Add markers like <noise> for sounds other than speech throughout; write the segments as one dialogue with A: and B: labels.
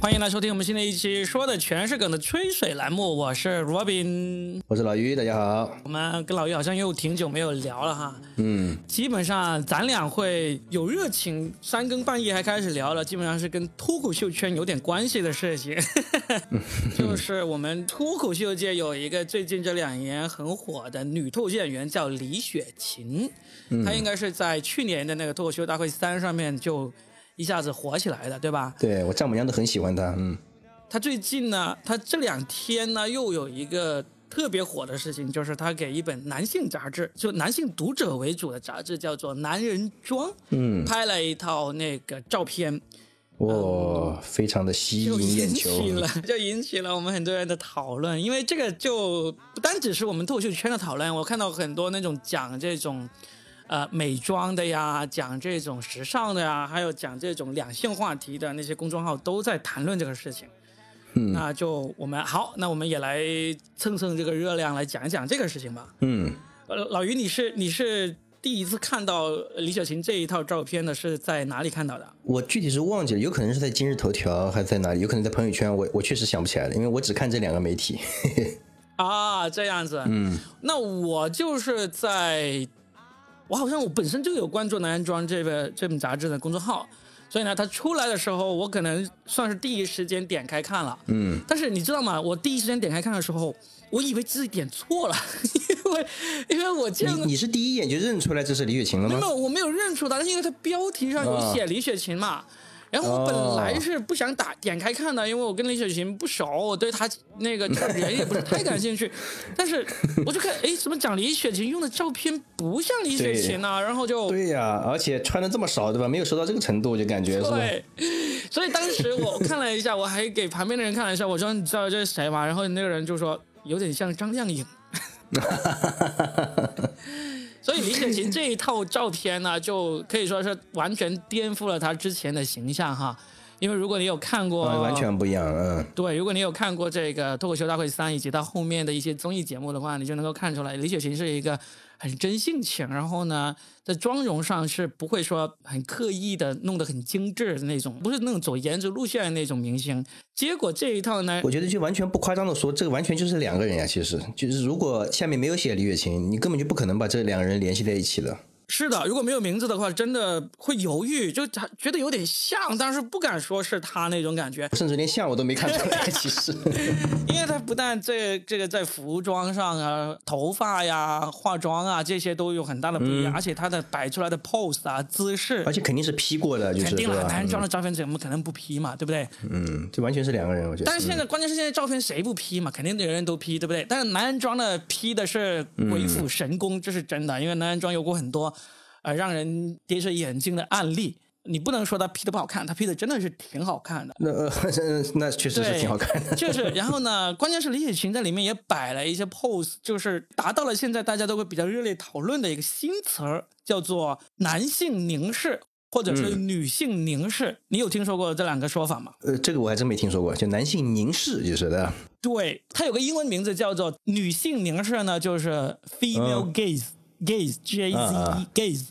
A: 欢迎来收听我们新的一期说的全是梗的吹水栏目，我是 Robin，
B: 我是老于，大家好。
A: 我们跟老于好像又挺久没有聊了哈，
B: 嗯，
A: 基本上咱俩会有热情，三更半夜还开始聊了，基本上是跟脱口秀圈有点关系的事情，<laughs> 就是我们脱口秀界有一个最近这两年很火的女脱口秀演员叫李雪琴，她应该是在去年的那个脱口秀大会三上面就。一下子火起来的，对吧？
B: 对我丈母娘都很喜欢他，嗯。
A: 他最近呢，他这两天呢，又有一个特别火的事情，就是他给一本男性杂志，就男性读者为主的杂志，叫做《男人装》，
B: 嗯，
A: 拍了一套那个照片，
B: 哇，非常的吸引眼球，<laughs>
A: 就引起了我们很多人的讨论。因为这个就不单只是我们脱口秀圈的讨论，我看到很多那种讲这种。呃，美妆的呀，讲这种时尚的呀，还有讲这种两性话题的那些公众号都在谈论这个事情。
B: 嗯，
A: 那就我们好，那我们也来蹭蹭这个热量，来讲一讲这个事情吧。
B: 嗯，
A: 呃，老于，你是你是第一次看到李雪琴这一套照片的，是在哪里看到的？
B: 我具体是忘记了，有可能是在今日头条，还是在哪里？有可能在朋友圈，我我确实想不起来了，因为我只看这两个媒体。<laughs>
A: 啊，这样子。
B: 嗯，
A: 那我就是在。我好像我本身就有关注《男人装》这个这本杂志的公众号，所以呢，它出来的时候，我可能算是第一时间点开看了。
B: 嗯。
A: 但是你知道吗？我第一时间点开看的时候，我以为自己点错了，<laughs> 因为因为我见
B: 你你是第一眼就认出来这是李雪琴了吗？
A: 没有，我没有认出她，因为她标题上有写李雪琴嘛。然后我本来是不想打点开看的，因为我跟李雪琴不熟，我对她那个 <laughs> 人也不是太感兴趣。但是我就看，哎，怎么讲李雪琴用的照片不像李雪琴呢？然后就
B: 对呀，而且穿的这么少，对吧？没有熟到这个程度，就感觉是吧？
A: 对。所以当时我 <laughs> 看了一下，我还给旁边的人看了一下，我说你知道这是谁吗？然后那个人就说有点像张靓颖。<laughs> 所以李雪琴这一套照片呢，就可以说是完全颠覆了她之前的形象哈。因为如果你有看过，
B: 完全不一样，嗯，
A: 对，如果你有看过这个脱口秀大会三以及到后面的一些综艺节目的话，你就能够看出来，李雪琴是一个。很真性情，然后呢，在妆容上是不会说很刻意的弄得很精致的那种，不是那种走颜值路线的那种明星。结果这一套呢，
B: 我觉得就完全不夸张的说，这个完全就是两个人呀。其实就是如果下面没有写李雪琴，你根本就不可能把这两个人联系在一起的。
A: 是的，如果没有名字的话，真的会犹豫，就他觉得有点像，但是不敢说是他那种感觉，
B: 甚至连像我都没看出来。其实，<laughs>
A: 因为他不但这这个在服装上啊、头发呀、化妆啊这些都有很大的不一样，而且他的摆出来的 pose 啊、姿势，
B: 而且肯定是 P 过的，就是
A: 肯定了，男人装的照片怎么可能不 P 嘛，对不对？
B: 嗯，这完全是两个人，我觉得。
A: 但是现在关键是现在照片谁不 P 嘛？肯定人人都 P，对不对？但是男人装的 P 的是鬼斧神工，这是真的，因为男人装有过很多。呃，让人跌着眼镜的案例，你不能说他 P 的不好看，他 P 的真的是挺好看的。
B: 那 <laughs> 那确实是挺好看的。
A: 就是，然后呢，关键是李雪琴在里面也摆了一些 pose，就是达到了现在大家都会比较热烈讨论的一个新词儿，叫做男性凝视或者是女性凝视。你有听说过这两个说法吗？
B: 呃，这个我还真没听说过，就男性凝视就是的。
A: 对，它有个英文名字叫做女性凝视呢，就是 female gaze，gaze，g a z e，gaze。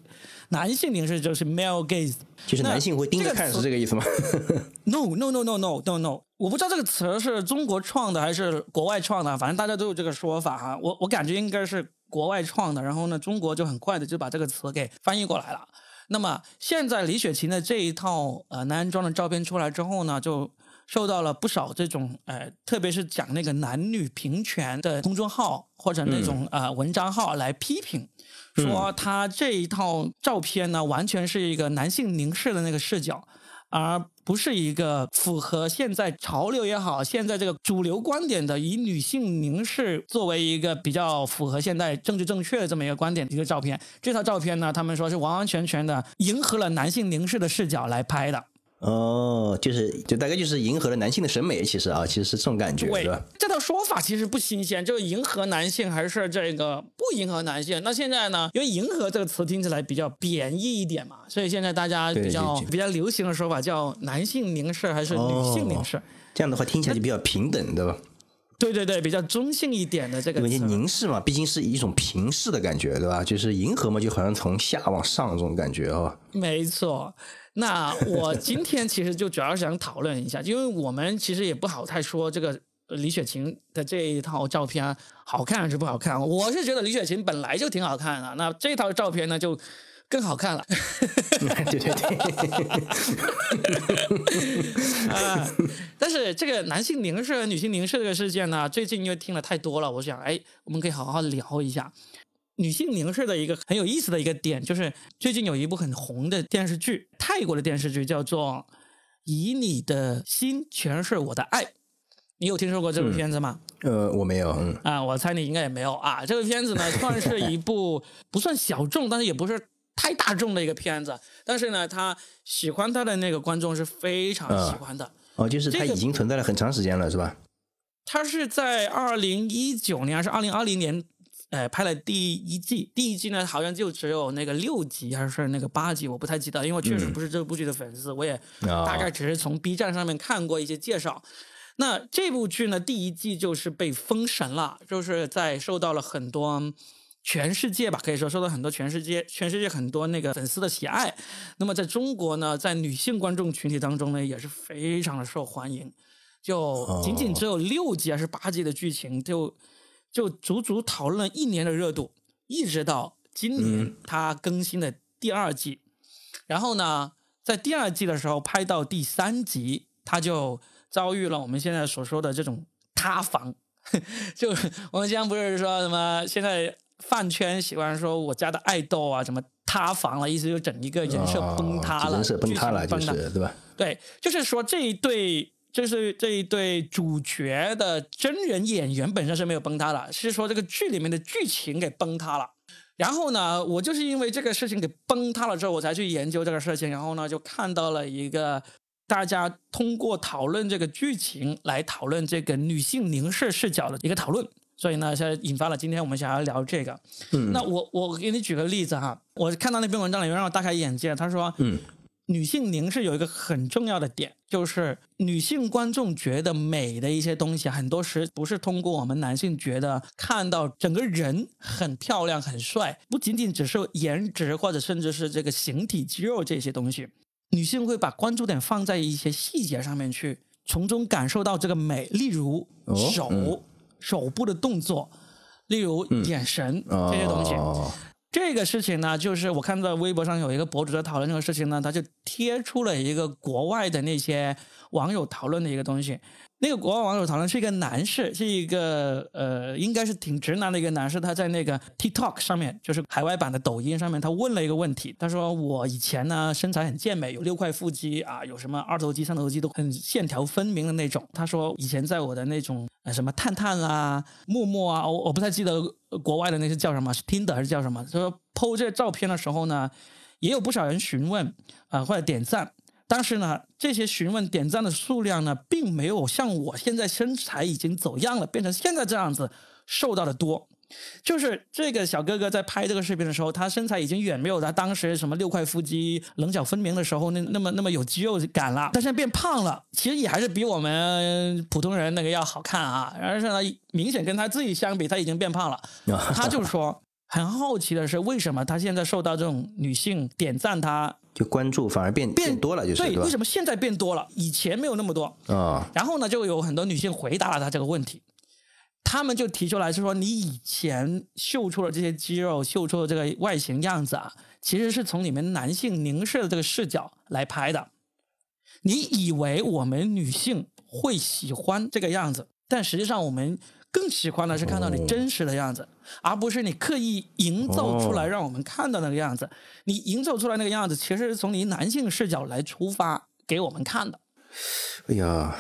A: 男性凝视就是 male gaze，
B: 就是男性会盯着看，是这个意思吗？<laughs>
A: No no no no no no no，我不知道这个词是中国创的还是国外创的，反正大家都有这个说法哈。我我感觉应该是国外创的，然后呢，中国就很快的就把这个词给翻译过来了。那么现在李雪琴的这一套呃男装的照片出来之后呢，就受到了不少这种呃，特别是讲那个男女平权的公众号或者那种呃文章号来批评。说他这一套照片呢，完全是一个男性凝视的那个视角，而不是一个符合现在潮流也好，现在这个主流观点的以女性凝视作为一个比较符合现代政治正确的这么一个观点的一个照片。这套照片呢，他们说是完完全全的迎合了男性凝视的视角来拍的。
B: 哦，就是就大概就是迎合了男性的审美，其实啊，其实是这种感觉，对吧？
A: 这套说法其实不新鲜，就是迎合男性还是这个不迎合男性。那现在呢，因为“迎合”这个词听起来比较贬义一点嘛，所以现在大家比较比较流行的说法叫男性凝视还是女性凝视。
B: 这样的话听起来就比较平等，对吧？
A: 对对对，比较中性一点的这个。
B: 因为凝视嘛，毕竟是一种平视的感觉，对吧？就是迎合嘛，就好像从下往上这种感觉啊。
A: 没错。那我今天其实就主要是想讨论一下，因为我们其实也不好太说这个李雪琴的这一套照片好看还是不好看。我是觉得李雪琴本来就挺好看的，那这套照片呢就更好看了。<laughs>
B: 对对对。<laughs>
A: 啊，但是这个男性凝视和女性凝视这个事件呢，最近因为听了太多了，我想哎，我们可以好好聊一下。女性凝视的一个很有意思的一个点，就是最近有一部很红的电视剧，泰国的电视剧叫做《以你的心诠释我的爱》，你有听说过这部片子吗？
B: 呃，我没有。嗯
A: 啊，我猜你应该也没有啊。这个片子呢，<laughs> 算是一部不算小众，但是也不是太大众的一个片子。但是呢，他喜欢他的那个观众是非常喜欢的。
B: 哦，就是它已经存在了很长时间了，是吧？
A: 他是在二零一九年还是二零二零年？呃，拍了第一季，第一季呢好像就只有那个六集还是那个八集，我不太记得，因为我确实不是这部剧的粉丝，我也大概只是从 B 站上面看过一些介绍。那这部剧呢，第一季就是被封神了，就是在受到了很多全世界吧，可以说受到很多全世界全世界很多那个粉丝的喜爱。那么在中国呢，在女性观众群体当中呢，也是非常的受欢迎。就仅仅只有六集还是八集的剧情就。就足足讨论了一年的热度，一直到今年它更新的第二季，然后呢，在第二季的时候拍到第三集，它就遭遇了我们现在所说的这种塌房。<laughs> 就我们经常不是说什么现在饭圈喜欢说我家的爱豆啊，什么塌房了，意思就整一个人设崩塌了，
B: 人设崩塌了，就是对吧？
A: 对，就是说这一对。就是这一对主角的真人演员本身是没有崩塌的，是说这个剧里面的剧情给崩塌了。然后呢，我就是因为这个事情给崩塌了之后，我才去研究这个事情。然后呢，就看到了一个大家通过讨论这个剧情来讨论这个女性凝视视角的一个讨论。所以呢，现在引发了今天我们想要聊这个。嗯，那我我给你举个例子哈，我看到那篇文章里面让我大开眼界。他说，嗯。女性凝视有一个很重要的点，就是女性观众觉得美的一些东西，很多时不是通过我们男性觉得看到整个人很漂亮、很帅，不仅仅只是颜值或者甚至是这个形体肌肉这些东西，女性会把关注点放在一些细节上面去，从中感受到这个美，例如手、手部的动作，例如眼神这些东西。这个事情呢，就是我看到微博上有一个博主在讨论这个事情呢，他就贴出了一个国外的那些网友讨论的一个东西。那个国外网友讨论是一个男士，是一个呃，应该是挺直男的一个男士。他在那个 TikTok 上面，就是海外版的抖音上面，他问了一个问题。他说：“我以前呢身材很健美，有六块腹肌啊，有什么二头肌、三头肌都很线条分明的那种。”他说：“以前在我的那种呃什么探探啊、陌陌啊，我我不太记得国外的那些叫什么，是 Tinder 还是叫什么？说 PO 这照片的时候呢，也有不少人询问啊或者点赞。”但是呢，这些询问点赞的数量呢，并没有像我现在身材已经走样了，变成现在这样子受到的多。就是这个小哥哥在拍这个视频的时候，他身材已经远没有他当时什么六块腹肌、棱角分明的时候那那么那么有肌肉感了。他现在变胖了，其实也还是比我们普通人那个要好看啊。但是呢，明显跟他自己相比，他已经变胖了。<laughs> 他就说，很好奇的是，为什么他现在受到这种女性点赞他？
B: 就关注反而变变多了，就是
A: 对。为什么现在变多了？以前没有那么多啊。然后呢，就有很多女性回答了他这个问题，他们就提出来，是说你以前秀出了这些肌肉，秀出了这个外形样子啊，其实是从你们男性凝视的这个视角来拍的。你以为我们女性会喜欢这个样子，但实际上我们。更喜欢的是看到你真实的样子，而不是你刻意营造出来让我们看到那个样子。你营造出来那个样子，其实是从你男性视角来出发给我们看的。
B: 哎呀，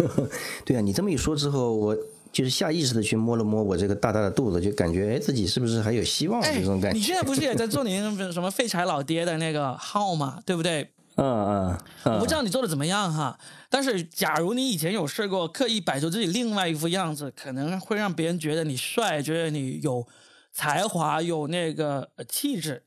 B: <laughs> 对啊，你这么一说之后，我就是下意识的去摸了摸我这个大大的肚子，就感觉哎，自己是不是还有希望？这种感觉。
A: 你现在不是也在做您什么废柴老爹的那个号吗？<laughs> 对不对？
B: 嗯
A: 嗯，我不知道你做的怎么样哈，但是假如你以前有试过刻意摆出自己另外一副样子，可能会让别人觉得你帅，觉得你有才华，有那个气质，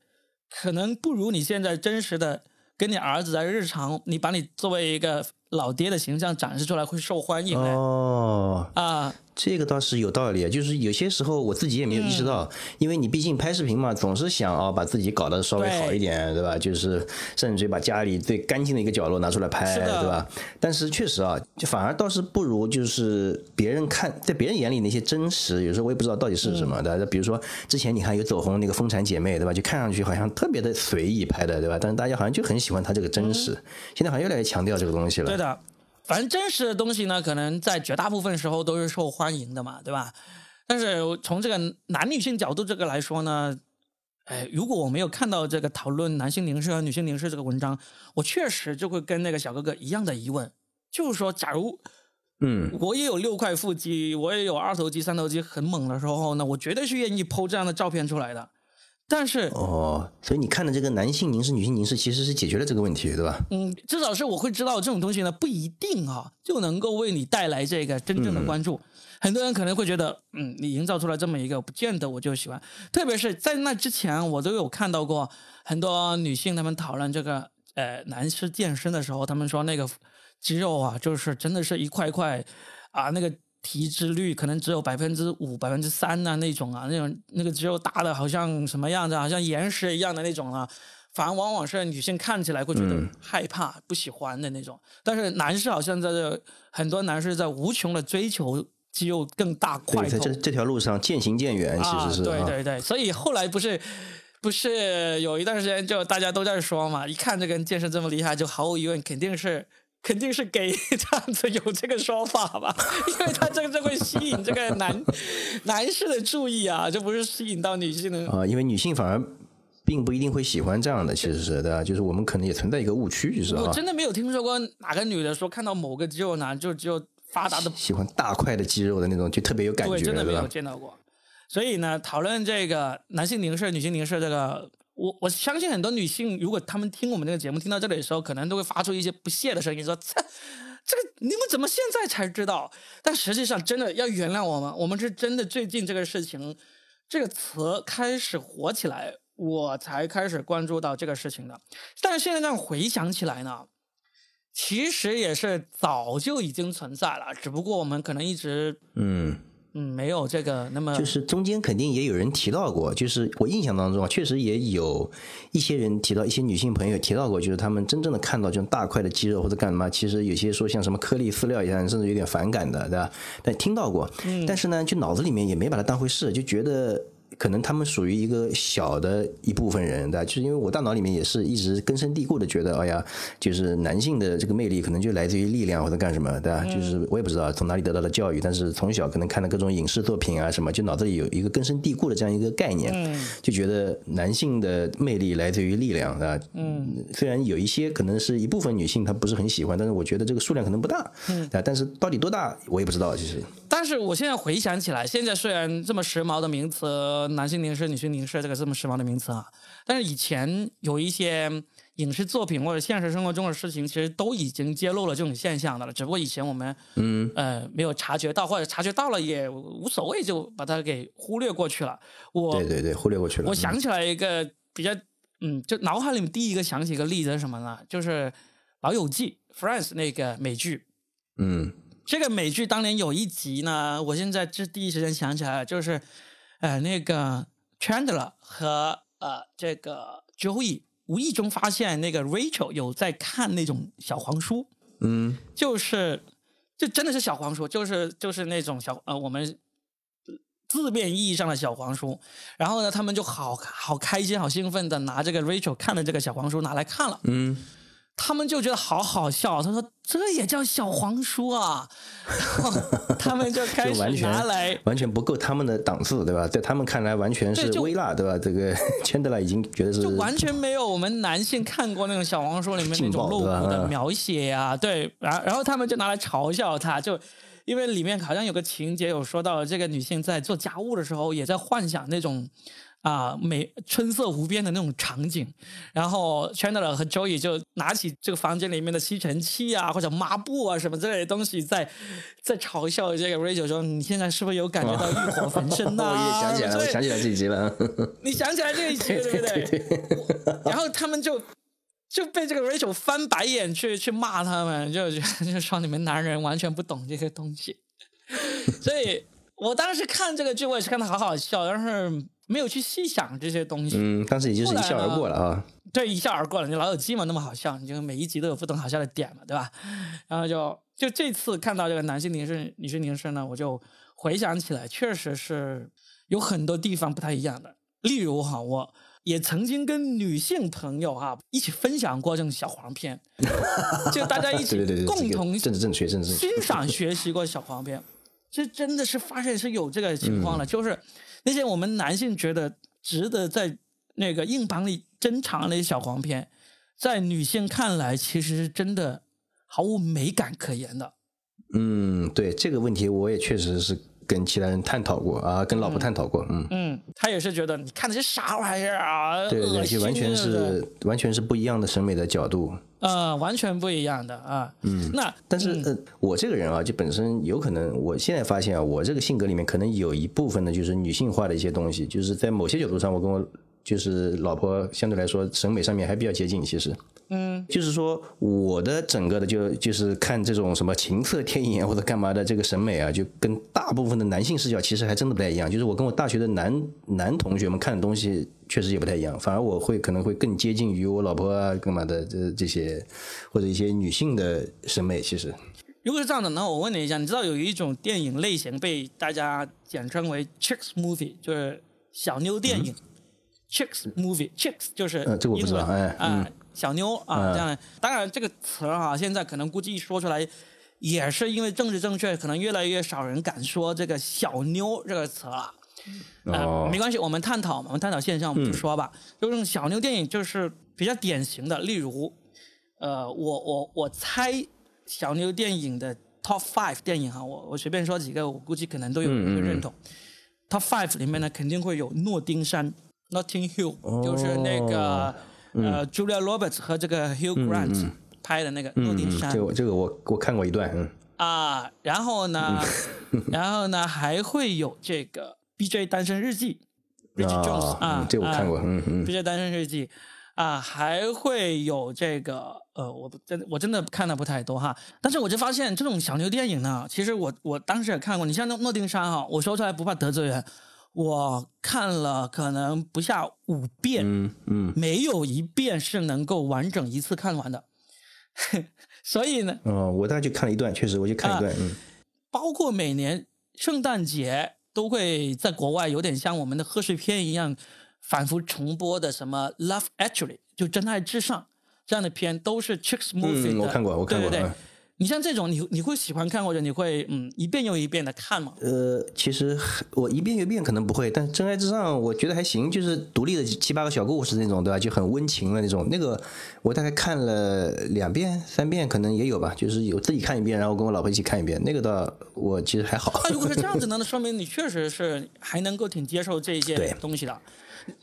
A: 可能不如你现在真实的跟你儿子在日常，你把你作为一个老爹的形象展示出来会受欢迎
B: 哦
A: 啊，
B: 这个倒是有道理，就是有些时候我自己也没有意识到，因为你毕竟拍视频嘛，总是想啊把自己搞得稍微好一点，对吧？就是甚至于把家里最干净的一个角落拿出来拍，对吧？但是确实啊，就反而倒是不如就是别人看在别人眼里那些真实，有时候我也不知道到底是什么的。比如说之前你看有走红那个风产姐妹，对吧？就看上去好像特别的随意拍的，对吧？但是大家好像就很喜欢她这个真实，现在好像越来越强调这个东西了。
A: 对的。反正真实的东西呢，可能在绝大部分时候都是受欢迎的嘛，对吧？但是从这个男女性角度这个来说呢，哎，如果我没有看到这个讨论男性凝视和女性凝视这个文章，我确实就会跟那个小哥哥一样的疑问，就是说，假如，
B: 嗯，
A: 我也有六块腹肌，我也有二头肌、三头肌很猛的时候呢，我绝对是愿意剖这样的照片出来的。但是
B: 哦，所以你看的这个男性凝视、女性凝视，其实是解决了这个问题，对吧？
A: 嗯，至少是我会知道这种东西呢，不一定啊就能够为你带来这个真正的关注。很多人可能会觉得，嗯，你营造出来这么一个，不见得我就喜欢。特别是在那之前，我都有看到过很多女性她们讨论这个呃男士健身的时候，他们说那个肌肉啊，就是真的是一块块啊那个。体脂率可能只有百分之五、百分之三呐，那种啊，那种那个肌肉大的好像什么样子，好像岩石一样的那种啊，反而往往是女性看起来会觉得害怕、不喜欢的那种。但是男士好像在这很多男士在无穷的追求肌肉更大块
B: 头，这这条路上渐行渐远，其实是
A: 对对对。所以后来不是不是有一段时间就大家都在说嘛，一看这个人健身这么厉害，就毫无疑问肯定是。肯定是给 <laughs> 这样子有这个说法吧，<laughs> 因为他这个就会吸引这个男 <laughs> 男士的注意啊，这不是吸引到女性的
B: 啊，因为女性反而并不一定会喜欢这样的，其实是对吧？就是我们可能也存在一个误区，就是
A: 我真的没有听说过哪个女的说看到某个肌肉男就只有发达的
B: 喜欢大块的肌肉的那种，就特别有感觉，
A: 真的没有见到过。所以呢，讨论这个男性凝视、女性凝视这个。我我相信很多女性，如果她们听我们这个节目听到这里的时候，可能都会发出一些不屑的声音，说：“这这个你们怎么现在才知道？”但实际上，真的要原谅我们，我们是真的最近这个事情，这个词开始火起来，我才开始关注到这个事情的。但是现在这样回想起来呢，其实也是早就已经存在了，只不过我们可能一直
B: 嗯。
A: 嗯，没有这个那么，
B: 就是中间肯定也有人提到过，就是我印象当中啊，确实也有一些人提到，一些女性朋友提到过，就是他们真正的看到这种大块的肌肉或者干嘛，其实有些说像什么颗粒饲料一样，甚至有点反感的，对吧？但听到过，但是呢，就脑子里面也没把它当回事，就觉得。可能他们属于一个小的一部分人，对吧？就是因为我大脑里面也是一直根深蒂固的觉得，哎呀，就是男性的这个魅力可能就来自于力量或者干什么，对吧？就是我也不知道从哪里得到的教育，但是从小可能看的各种影视作品啊什么，就脑子里有一个根深蒂固的这样一个概念，就觉得男性的魅力来自于力量，对吧？嗯，虽然有一些可能是一部分女性她不是很喜欢，但是我觉得这个数量可能不大，嗯，但是到底多大我也不知道，其实。
A: 但是我现在回想起来，现在虽然这么时髦的名词，男性凝视、女性凝视这个这么时髦的名词啊，但是以前有一些影视作品或者现实生活中的事情，其实都已经揭露了这种现象的了。只不过以前我们嗯呃没有察觉到，或者察觉到了也无所谓，就把它给忽略过去了。我
B: 对对对，忽略过去了。
A: 我想起来一个比较嗯，就脑海里面第一个想起一个例子是什么呢？就是《老友记》（Friends） 那个美剧，
B: 嗯。
A: 这个美剧当年有一集呢，我现在这第一时间想起来了，就是，呃，那个 Chandler 和呃这个 Joey 无意中发现那个 Rachel 有在看那种小黄书，
B: 嗯，
A: 就是，就真的是小黄书，就是就是那种小呃我们字面意义上的小黄书，然后呢，他们就好好开心、好兴奋的拿这个 Rachel 看的这个小黄书拿来看了，
B: 嗯。
A: 他们就觉得好好笑，他说这也叫小黄书啊，<laughs> 他们就开始拿来
B: 完全不够他们的档次，对吧？在他们看来完全是微辣，对吧？这个千德拉已经觉得是
A: 就完全没有我们男性看过那种小黄书里面那种露骨的描写呀，对，然然后他们就拿来嘲笑他，就因为里面好像有个情节有说到这个女性在做家务的时候也在幻想那种。啊，美春色无边的那种场景，然后 Chandler 和 Joey 就拿起这个房间里面的吸尘器啊，或者抹布啊什么之类的东西，在在嘲笑这个 Rachel 说：“你现在是不是有感觉到欲火焚身呐？”
B: 我也想起来了，我想起来这一集了。
A: 你想起来这一集对不对？<laughs> 然后他们就就被这个 Rachel 翻白眼去去骂他们，就 <laughs> 就说你们男人完全不懂这些东西。所以我当时看这个剧，我也是看的好好笑，但是没有去细想这些东西。
B: 嗯，当时也就是一笑而过了啊。
A: 对，一笑而过了。你老友记嘛，那么好笑，你就每一集都有不同好笑的点嘛，对吧？然后就就这次看到这个男性凝视、女性凝视呢，我就回想起来，确实是有很多地方不太一样的。例如哈，我也曾经跟女性朋友哈一起分享过这种小黄片，<laughs> 就大家一起共同
B: 政治正确、政治
A: 欣赏、学习过小黄片，这真的是发现是有这个情况了，就是那些我们男性觉得值得在。那个硬盘里珍藏的那些小黄片，在女性看来，其实是真的毫无美感可言的。
B: 嗯，对这个问题，我也确实是跟其他人探讨过啊，跟老婆探讨过。嗯
A: 嗯，他也是觉得你看那些啥玩意儿啊，
B: 对对，就完全是完全是不一样的审美的角度。
A: 呃，完全不一样的啊。
B: 嗯，
A: 那
B: 但是呃，我这个人啊，就本身有可能，我现在发现啊，我这个性格里面可能有一部分呢，就是女性化的一些东西，就是在某些角度上，我跟我。就是老婆相对来说审美上面还比较接近，其实，
A: 嗯，
B: 就是说我的整个的就就是看这种什么情色电影或者干嘛的这个审美啊，就跟大部分的男性视角其实还真的不太一样。就是我跟我大学的男男同学们看的东西确实也不太一样，反而我会可能会更接近于我老婆啊干嘛的这这些或者一些女性的审美。其实，
A: 如果是这样的，那我问你一下，你知道有一种电影类型被大家简称为 chicks movie，就是小妞电影。Chicks movie，Chicks 就是英文啊，小妞啊，这样。当然这个词啊，现在可能估计一说出来，也是因为政治正确，可能越来越少人敢说这个小妞这个词了。
B: 哦，
A: 没关系，我们探讨，我们探讨现象，我们就说吧。就这种小妞电影就是比较典型的，例如，呃，我我我猜小妞电影的 Top Five 电影哈，我我随便说几个，我估计可能都有人会认同。Top Five 里面呢，肯定会有诺丁山。Notting Hill 就是那个呃，Julia Roberts 和这个 Hugh Grant 拍的那个诺丁山。
B: 这个这个我我看过一段，嗯。
A: 啊，然后呢，<laughs> 然后呢还会有这个 BJ 单身日记，Bridget Jones 啊，
B: 这我看过，嗯嗯。
A: BJ 单身日记啊，还会有这个呃，我真我真的看的不太多哈，但是我就发现这种小牛电影呢，其实我我当时也看过。你像诺诺丁山哈，我说出来不怕得罪人。我看了可能不下五遍，
B: 嗯嗯，
A: 没有一遍是能够完整一次看完的，<laughs> 所以呢，
B: 哦，我大概就看了一段，确实我就看一段，嗯，
A: 包括每年圣诞节都会在国外有点像我们的贺岁片一样反复重播的什么《Love Actually》就真爱至上这样的片都是 Chicks Movie
B: 的，我看过，我看过。
A: 你像这种，你你会喜欢看，或者你会嗯一遍又一遍的看吗？
B: 呃，其实我一遍又一遍可能不会，但《真爱至上》我觉得还行，就是独立的七八个小故事那种，对吧？就很温情的那种。那个我大概看了两遍、三遍，可能也有吧。就是有自己看一遍，然后跟我老婆一起看一遍。那个倒我其实还好。
A: 那如果是这样子呢？<laughs> 那说明你确实是还能够挺接受这一件东西的。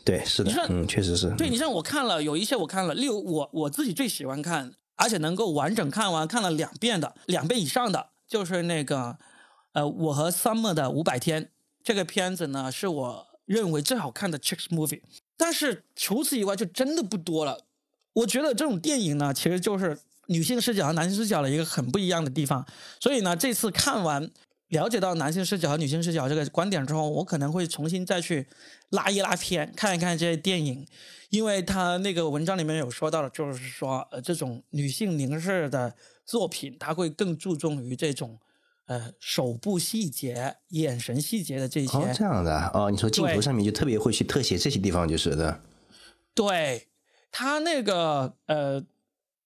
B: 对，是的，嗯，确实是。
A: 对你像我看了有一些我看了，例如我我自己最喜欢看。而且能够完整看完，看了两遍的，两遍以上的，就是那个，呃，我和 Summer 的五百天这个片子呢，是我认为最好看的 Chicks movie。但是除此以外，就真的不多了。我觉得这种电影呢，其实就是女性视角和男性视角的一个很不一样的地方。所以呢，这次看完，了解到男性视角和女性视角这个观点之后，我可能会重新再去拉一拉片，看一看这些电影。因为他那个文章里面有说到的，就是说，呃，这种女性凝视的作品，他会更注重于这种，呃，手部细节、眼神细节的这些。
B: 哦，这样的哦，你说镜头上面就特别会去特写这些地方，就是的。
A: 对他那个呃，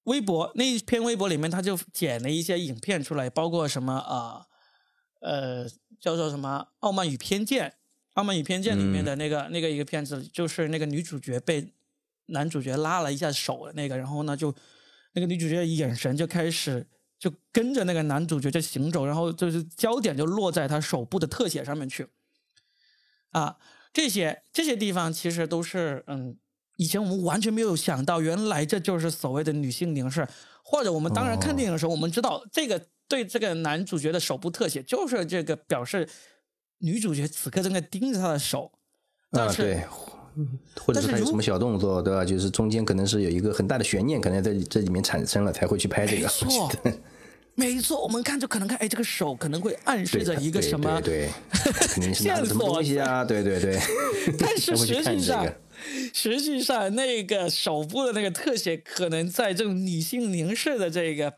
A: 微博那一篇微博里面，他就剪了一些影片出来，包括什么啊，呃，叫做什么《傲慢与偏见》。《傲慢与偏见》里面的那个那个一个片子，就是那个女主角被男主角拉了一下手的那个，然后呢，就那个女主角眼神就开始就跟着那个男主角在行走，然后就是焦点就落在他手部的特写上面去。啊，这些这些地方其实都是嗯，以前我们完全没有想到，原来这就是所谓的女性凝视，或者我们当然看电影的时候，我们知道这个对这个男主角的手部特写就是这个表示。女主角此刻正在盯着他的手，啊
B: 对，或者是他有什么小动作，对吧？就是中间可能是有一个很大的悬念，可能在这里面产生了，才会去拍这个。
A: 没错，没错，我们看就可能看，哎，这个手可能会暗示着一个什么，
B: 对，<laughs>
A: 线索？
B: 对对对。<laughs>
A: 但是 <laughs> 实际上实际上那个手部的那个特写，可能在这种女性凝视的这个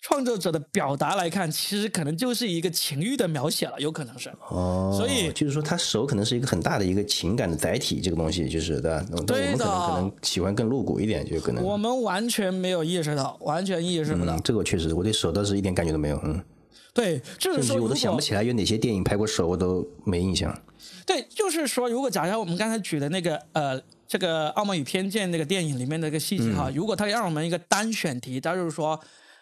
A: 创作者的表达来看，其实可能就是一个情欲的描写了，有可能是。
B: 哦，
A: 所以
B: 就是说，他手可能是一个很大的一个情感的载体，这个东西就是对吧？但我
A: 对
B: 们可能可能喜欢更露骨一点，就可能。
A: 我们完全没有意识到，完全意识不到。
B: 嗯，这个我确实，我对手倒是一点感觉都没有，嗯，
A: 对，就是说，
B: 我都想不起来有哪些电影拍过手，我都没印象。
A: 对，就是说，如果假设我们刚才举的那个呃，这个《傲慢与偏见》那个电影里面的一个细节哈，如果他让我们一个单选题，他就是说，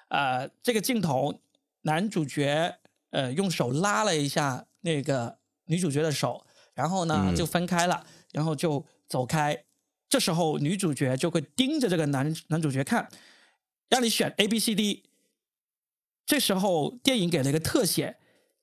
A: 呃，这个镜头男主角呃用手拉了一下那个女主角的手，然后呢就分开了，然后就走开。这时候女主角就会盯着这个男男主角看，让你选 A、B、C、D。这时候电影给了一个特写，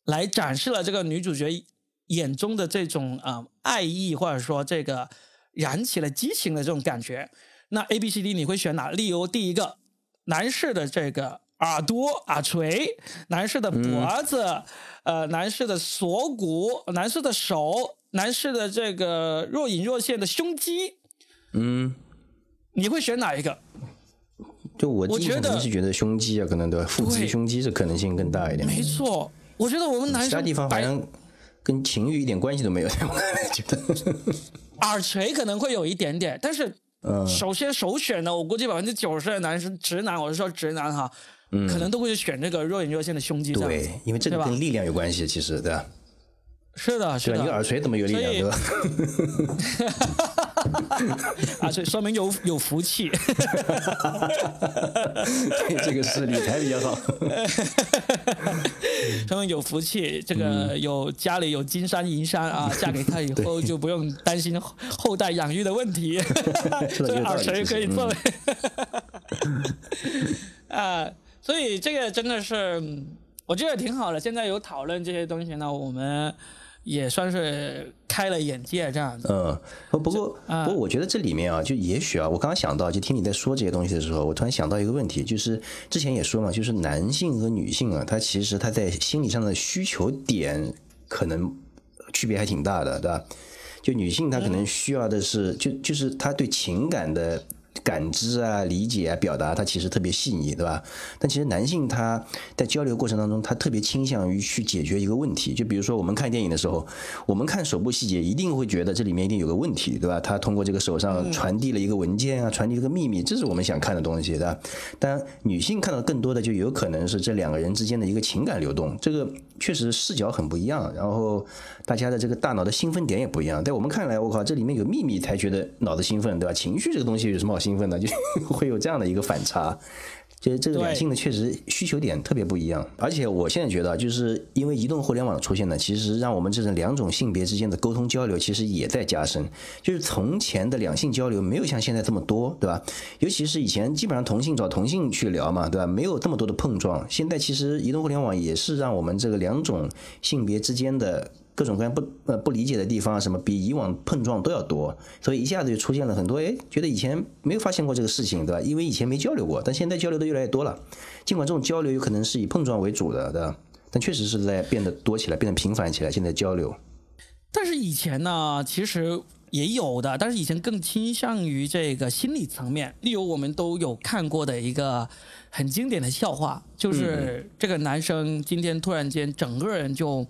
A: 来展示了这个女主角眼中的这种啊、呃爱意，或者说这个燃起了激情的这种感觉。那 A、B、C、D 你会选哪？例如第一个，男士的这个耳朵耳垂，男士的脖子，呃，男士的锁骨，男士的手，男士的这个若隐若现的胸肌，
B: 嗯，
A: 你会选哪一个？
B: 就我
A: 我觉得
B: 是觉得胸肌啊，可能对吧？腹肌、胸肌是可能性更大一点。
A: 没错，我觉得我们男生
B: 其他地方好
A: 白
B: 像跟情欲一点关系都没有，<laughs> 我觉得。<laughs>
A: 耳垂可能会有一点点，但是
B: 嗯
A: 首先首选的，我估计百分之九十的男生直男，我是说直男哈，可能都会选这个若隐若现的胸肌
B: 对，因为这个跟力量有关系，其实对吧？
A: 是的，是
B: 对吧？你个
A: 的，
B: 耳垂怎么有力量，对吧？<laughs>
A: 耳垂说明有有福气。<laughs>
B: 对这个是理财比较好。<laughs>
A: 说明有福气，这
B: 嗯
A: 个有家里有金山银山啊，<laughs> 嫁给他以后就不用担心后后代养育的问题，
B: 说
A: 所以耳垂可以作为啊，所以这个真的是嗯我觉得挺好的。现在有讨论这些东西呢，我们也算是开了眼界，这样子。
B: 嗯，不不过
A: 啊
B: 不过我觉得这里面啊，就也许啊，我刚刚想到，就听你在说这些东西的时候，我突然想到一个问题，就是之前也说嘛，就是男性和女性啊，他其实他在心理上的需求点可能区别还挺大的，对吧？就女性她可能需要的是，就就是她对情感的感知啊、理解啊、表达，她其实特别细腻，对吧？但其实男性他在交流过程当中，他特别倾向于去解决一个问题。就比如说我们看电影的时候，我们看手部细节，一定会觉得这里面一定有个问题，对吧？他通过这个手上传递了一个文件啊，传递了个秘密，这是我们想看的东西，对吧？但女性看到更多的就有可能是这两个人之间的一个情感流动，这个确实视角很不一样，然后大家的这个大脑的兴奋点也不一样。在我们看来，我靠，这里面有秘密才觉得脑子兴奋，对吧？情绪这个东西有什么好兴的？<laughs> 就会有这样的一个反差。就是这个两性的确实需求点特别不一样，而且我现在觉得，就是因为移动互联网的出现呢，其实让我们这种两种性别之间的沟通交流其实也在加深。就是从前的两性交流没有像现在这么多，对吧？尤其是以前基本上同性找同性去聊嘛，对吧？没有这么多的碰撞。现在其实移动互联网也是让我们这个两种性别之间的各种各样不呃不理解的地方啊，什么比以往碰撞都要多，所以一下子就出现了很多哎，觉得以前没有发现过这个事情，对吧？因为以前没交流过，但现在交流的越来越多了。尽管这种交流有可能是以碰撞为主的，对吧？但确实是在变得多起来，变得频繁起来。现在交流，
A: 但是以前呢，其实也有的，但是以前更倾向于这个心理层面。例如，我们都有看过的一个很经典的笑话，就是这个男生今天突然间整个人就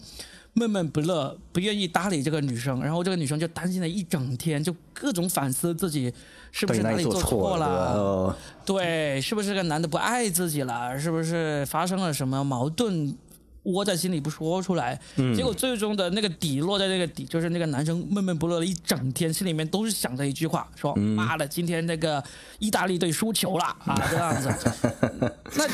A: 闷闷不乐，不愿意搭理这个女生，然后这个女生就担心了一整天，就各种反思自己是不是哪里做
B: 错
A: 了，
B: 对，
A: 是不是这个男的不爱自己了？是不是发生了什么矛盾，窝在心里不说出来？结果最终的那个底落在那个底，就是那个男生闷闷不乐了一整天，心里面都是想着一句话，说：“妈的，今天那个意大利队输球了啊！”这样子。<laughs> 那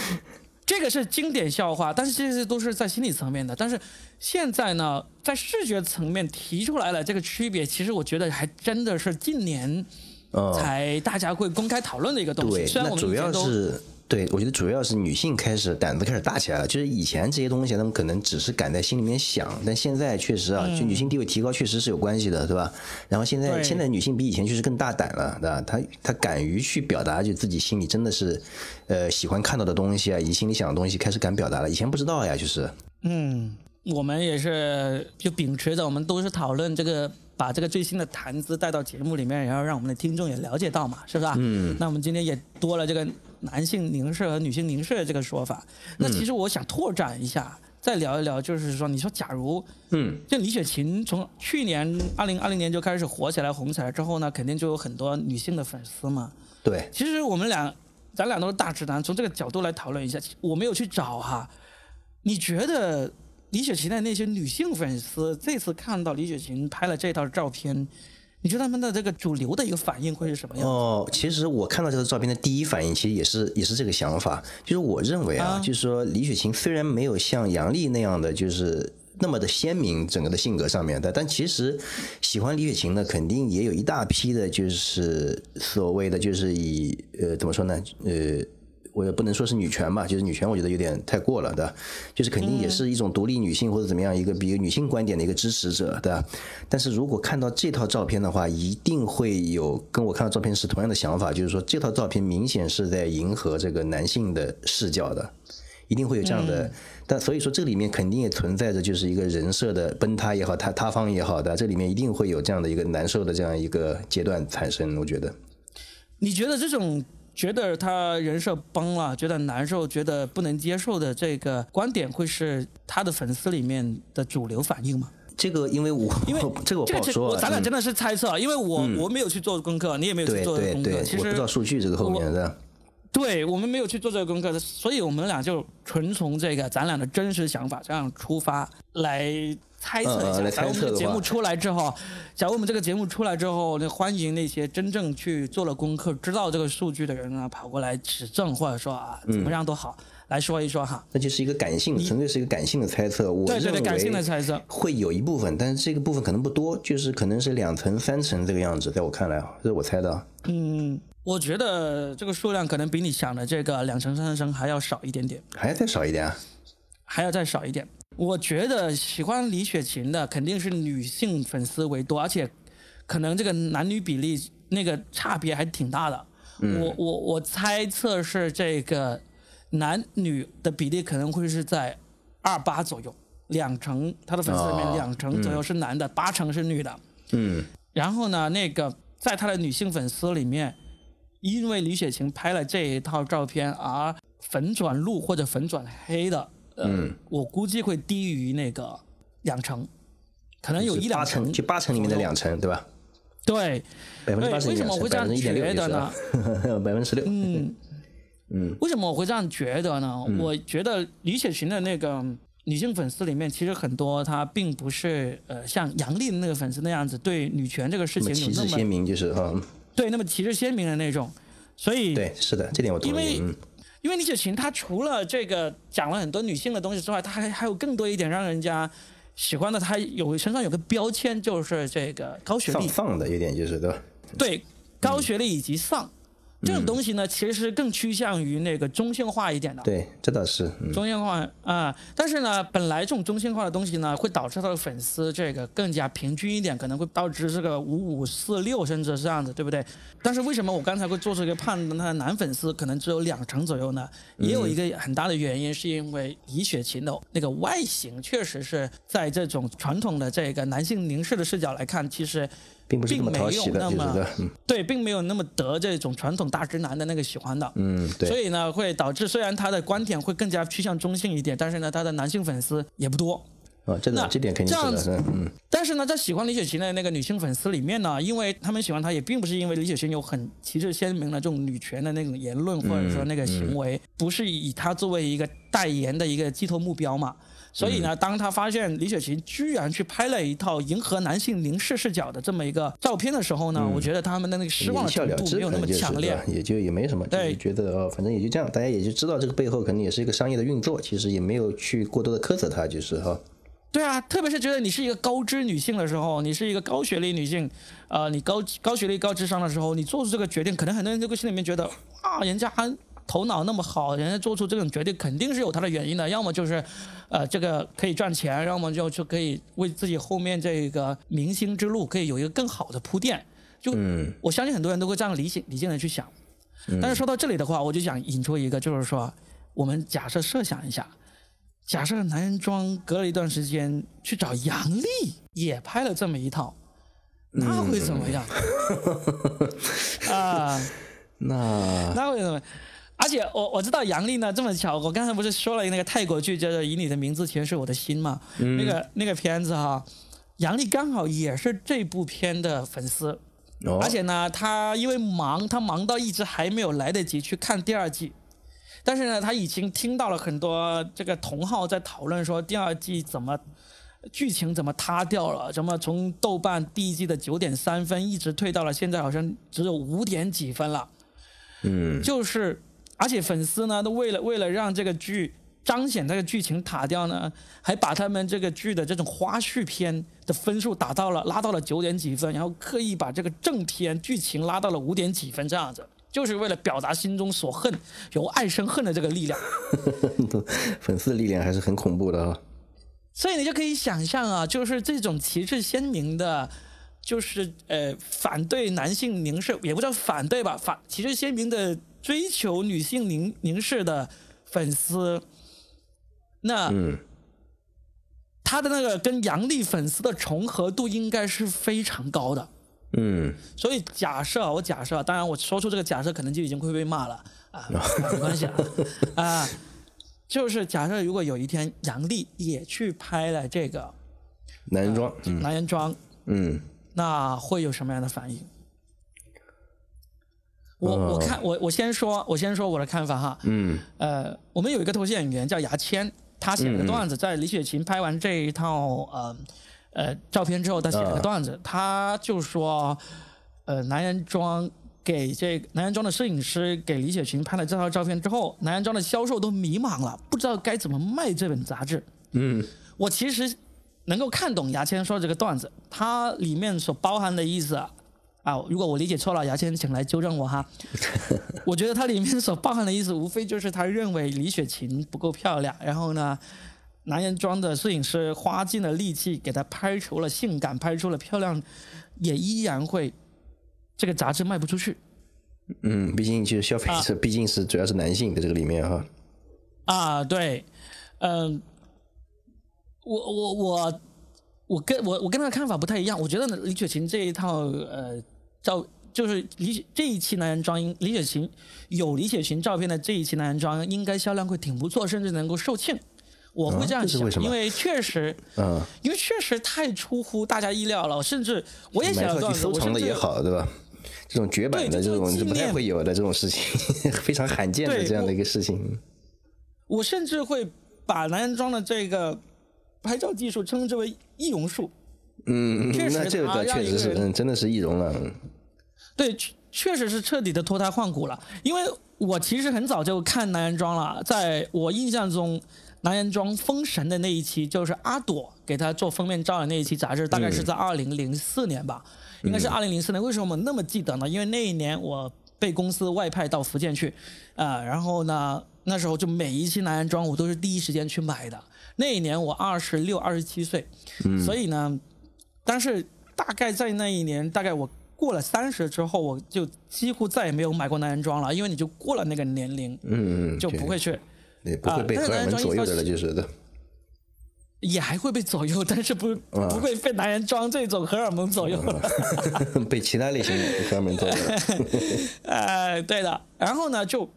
A: 这个是经典笑话，但是这些都是在心理层面的。但是现在呢，在视觉层面提出来了这个区别，其实我觉得还真的是近年
B: 哦
A: 才大家会公开讨论的一个东西。
B: 对，
A: 虽然我们
B: 那主要是对，我觉得主要是女性开始胆子开始大起来了。就是以前这些东西，她们可能只是敢在心里面想，但现在确实啊，就女性地位提高确实是有关系的，对吧？然后现在现在女性比以前确实更大胆了，对吧？她她敢于去表达，就自己心里真的是呃喜欢看到的东西啊，以及心里想的东西开始敢表达了。以前不知道呀，就是
A: 嗯，我们也是就秉持着我们都是讨论这个，把这个最新的谈资带到节目里面，然后让我们的听众也了解到嘛，是吧？嗯。那我们今天也多了这个男性凝视和女性凝视的这个说法。那其实我想拓展一下，再聊一聊，就是说，你说假如，
B: 嗯，
A: 这李雪琴从去年二零二零年就开始火起来、红起来之后呢，肯定就有很多女性的粉丝嘛。
B: 对，
A: 其实我们俩，咱俩都是大直男，从这个角度来讨论一下。我没有去找哈，你觉得李雪琴的那些女性粉丝这次看到李雪琴拍了这套照片，你觉得他们的这个主流的一个反应会是什么样？
B: 哦，其实我看到这个照片的第一反应，其实也是也是这个想法，就是我认为啊，
A: 啊
B: 就是说李雪琴虽然没有像杨丽那样的就是那么的鲜明，整个的性格上面的，但其实喜欢李雪琴的肯定也有一大批的，就是所谓的就是以呃怎么说呢，呃。我也不能说是女权吧，就是女权，我觉得有点太过了，对吧？就是肯定也是一种独立女性或者怎么样一个比女性观点的一个支持者，对吧？但是如果看到这套照片的话，一定会有跟我看到照片是同样的想法，就是说这套照片明显是在迎合这个男性的视角的，一定会有这样的。但所以说这里面肯定也存在着就是一个人设的崩塌也好，塌塌方也好的，这里面一定会有这样的一个难受的这样一个阶段产生，我觉得。
A: 你觉得这种觉得他人设崩了，觉得难受，觉得不能接受的这个观点，会是他的粉丝里面的主流反应吗？
B: 这个因为我
A: 因为 <laughs>
B: 这个我不
A: 这个
B: 好说
A: 咱俩真的是猜测，因为我、我没有去做功课，你也没有去
B: 对
A: 做功课，
B: 对对，
A: 其
B: 我不知道
A: 实
B: 数据这个后面的。
A: 对我们没有去做这个功课，所以我们俩就纯从这个咱俩的真实想法这样出发来猜测一下。
B: 嗯嗯
A: 假如我们
B: 的
A: 节目出来之后，<laughs> 假如我们这个节目出来之后，那欢迎那些真正去做了功课、知道这个数据的人啊，跑过来指正或者说啊怎么样都好，来说一说哈。
B: 那就是一个感性，纯粹是一个感性的猜测。我
A: 对对对，感性的猜测。
B: 会有一部分，但是这个部分可能不多，就是可能是两层、三层这个样子，在我看来啊，这是我猜的。
A: 嗯，我觉得这个数量可能比你想的这个两层三层还要少一点点。
B: 还要再少一点啊？
A: 还要再少一点。我觉得喜欢李雪琴的肯定是女性粉丝为多，而且可能这个男女比例那个差别还挺大的。我我我猜测是这个男女的比例可能会是在二八左右，两成他的粉丝里面
B: 哦
A: 两成左右是男的，八成是女的。
B: 嗯，
A: 然后呢，那个在他的女性粉丝里面，因为李雪琴拍了这一套照片而粉转绿或者粉转黑的，呃，
B: 嗯
A: 我估计会低于那个两成，可能有一两
B: 成，就八成里面的两成，对吧？
A: 对，
B: 百分之八十
A: 为什么我会这样觉得呢？<laughs>
B: 百分之十六。
A: 嗯 <laughs>
B: 嗯，
A: 为什么我会这样觉得呢？
B: 嗯
A: 我觉得李雪琴的那个女性粉丝里面，其实很多她并不是呃像杨笠的那个粉丝那样子对女权这个事情有那么
B: 帜鲜明，就是哈，
A: 对那么旗帜鲜明的那种，所以
B: 对，是的，这点我同
A: 因为
B: 意。嗯，
A: 因为李雪琴她除了这个讲了很多女性的东西之外，她还还有更多一点让人家喜欢的，她有身上有个标签，就是这个高学历，
B: 放放的一点就是对吧？
A: 对高学历以及丧。
B: 嗯
A: 这种东西呢，其实更趋向于那个中性化一点的，
B: 对，这倒是。嗯，
A: 中性化啊、但是呢，本来这种中性化的东西呢，会导致他的粉丝这个更加平均一点，可能会导致这个五五四六甚至是这样子，对不对？但是为什么我刚才会做出一个判断，他的男粉丝可能只有两成左右呢？也有一个很大的原因，是因为李雪琴的那个外形，确实是在这种传统的这个男性凝视的视角来看，其实
B: 并不是这么讨喜的，
A: 并没有那么
B: 就是的。嗯 <laughs>
A: 对，并没有那么得这种传统大直男的那个喜欢的。
B: 嗯，对。
A: 所以呢，会导致虽然他的观点会更加趋向中性一点，但是呢，他的男性粉丝也不多。
B: 啊，这
A: 那
B: 个这点肯定是的，
A: 这样子但是呢，在喜欢李雪琴的那个女性粉丝里面呢，因为他们喜欢她，也并不是因为李雪琴有很旗帜鲜明的这种女权的那种言论，或者说那个行为，不是以她作为一个代言的一个寄托目标嘛。所以呢，当他发现李雪琴居然去拍了一套迎合男性凝视视角的这么一个照片的时候呢，我觉得他们的那个失望的程度没有那么强烈。
B: 也就也没什么，就是
A: 对
B: 觉得哦，反正也就这样，大家也就知道这个背后可能也是一个商业的运作，其实也没有去过多的苛责他，就是哈。
A: 对啊，特别是觉得你是一个高知女性的时候，你是一个高学历女性，呃，你高高学历、高智商的时候，你做出这个决定，可能很多人就会心里面觉得，啊，人家还头脑那么好，人家做出这种决定肯定是有他的原因的，要么就是，呃，这个可以赚钱，要么就就可以为自己后面这个明星之路可以有一个更好的铺垫。就、
B: 嗯
A: 我相信很多人都会这样理性理性的去想。但是说到这里的话，我就想引出一个，就是说，我们假设设想一下，假设男人装隔了一段时间去找杨笠也拍了这么一套，那会怎么样？<laughs> 啊、
B: 那
A: 那会怎么样？而且我我知道杨丽呢这么巧，我刚才不是说了那个泰国剧叫做《以你的名字填是我的心》嘛？那个那个片子哈，杨丽刚好也是这部片的粉丝，
B: 哦
A: 而且呢，他因为忙，他忙到一直还没有来得及去看第二季。但是呢，他已经听到了很多这个同好在讨论说第二季怎么剧情怎么塌掉了，怎么从豆瓣第一季的九点三分一直退到了现在好像只有五点几分了。
B: 嗯
A: 就是，而且粉丝呢，都为了为了让这个剧彰显这个剧情塔吊呢，还把他们这个剧的这种花絮片的分数打到了拉到了九点几分，然后刻意把这个正片剧情拉到了五点几分这样子。就是为了表达心中所恨，由爱生恨的这个力量，<laughs>
B: 粉丝的力量还是很恐怖的啊。
A: 所以你就可以想象啊，就是这种旗帜鲜明的，就是呃反对男性凝视，也不叫反对吧，反旗帜鲜明的追求女性凝凝视的粉丝，那
B: 嗯。
A: 他的那个跟杨笠粉丝的重合度应该是非常高的。
B: 嗯。
A: 所以假设我假设，当然我说出这个假设可能就已经会被骂了。啊，<laughs> 没关系啊。啊，就是假设如果有一天杨笠也去拍了这个
B: 男人装，嗯。
A: 男人装，
B: 嗯。
A: 那会有什么样的反应？我
B: 呃
A: 我看我我先说我先说我的看法哈，
B: 嗯。
A: 呃，我们有一个脱线演员叫牙签，他写了个段子，在李雪琴拍完这一套呃呃照片之后，他写了个段子，他就说，呃，男人装给这个男人装的摄影师给李雪琴拍了这套照片之后，男人装的销售都迷茫了，不知道该怎么卖这本杂志。
B: 嗯。
A: 我其实能够看懂牙签说这个段子，它里面所包含的意思啊，啊，如果我理解错了，姚先生请来纠正我哈。<laughs> 我觉得它里面所包含的意思，无非就是他认为李雪琴不够漂亮，然后呢，男人装的摄影师花尽了力气给她拍出了性感，拍出了漂亮，也依然会这个杂志卖不出去
B: 嗯，毕竟就是消费者，毕竟是主要是男性的这个里面哈。
A: 啊。对，嗯、我我我我跟我我跟他的看法不太一样，我觉得李雪琴这一套呃照就是李雪这一期男人装应李雪琴有李雪琴照片的这一期男人装应该销量会挺不错，甚至能够售罄。我会
B: 啊
A: 这样想，因为确实，
B: 嗯，
A: 因为确实太出乎大家意料了，甚至我也写
B: 买回去
A: 了段子，
B: 收藏的也好，对吧？这种绝版的这种是不太
A: 是纪念
B: 会有的这种事情，<laughs> 非常罕见的这样的一个事情。
A: 我甚至会把男人装的这个拍照技术称之为易容术。
B: 嗯，嗯
A: 确实
B: 那这个
A: 他
B: 倒确实是，嗯，真的是易容了。嗯
A: 对，确确实是彻底的脱胎换骨了。因为我其实很早就看男人装了，在我印象中，男人装封神的那一期就是阿朵给他做封面照的那一期杂志，大概是在二零零四年吧，应该是二零零四年。为什么我那么记得呢？因为那一年我被公司外派到福建去，啊、然后呢，那时候就每一期男人装我都是第一时间去买的。那一年我二十六、二十七岁，所以呢，但是大概在那一年，大概我过了三十之后，我就几乎再也没有买过男人装了，因为你就过了那个年龄，
B: 嗯嗯，
A: 就不会去，
B: 对，不会被荷尔蒙左右的了，就是的。
A: 也还会被左右，<laughs> 但是不
B: 啊
A: 不会被男人装这种荷尔蒙左右了。<laughs>
B: 被其他类型的荷尔蒙左右了。<laughs>
A: 呃，对的。然后呢，就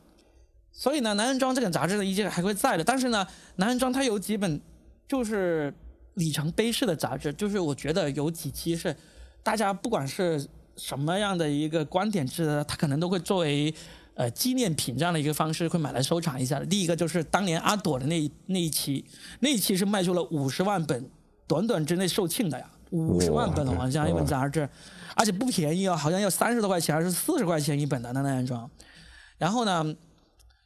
A: 所以呢，男人装这本杂志呢依旧还会在的，但是呢，男人装它有几本就是里程碑式的杂志，就是我觉得有几期是大家不管是什么样的一个观点制的，它可能都会作为呃纪念品这样的一个方式会买来收藏一下的。第一个就是当年阿朵的那一那一期，那一期是卖出了五十万本，短短之内售罄的呀，五十万本哦，好像一本杂志，而且不便宜哦，好像要三十多块钱还是四十块钱一本的那男人装。然后呢，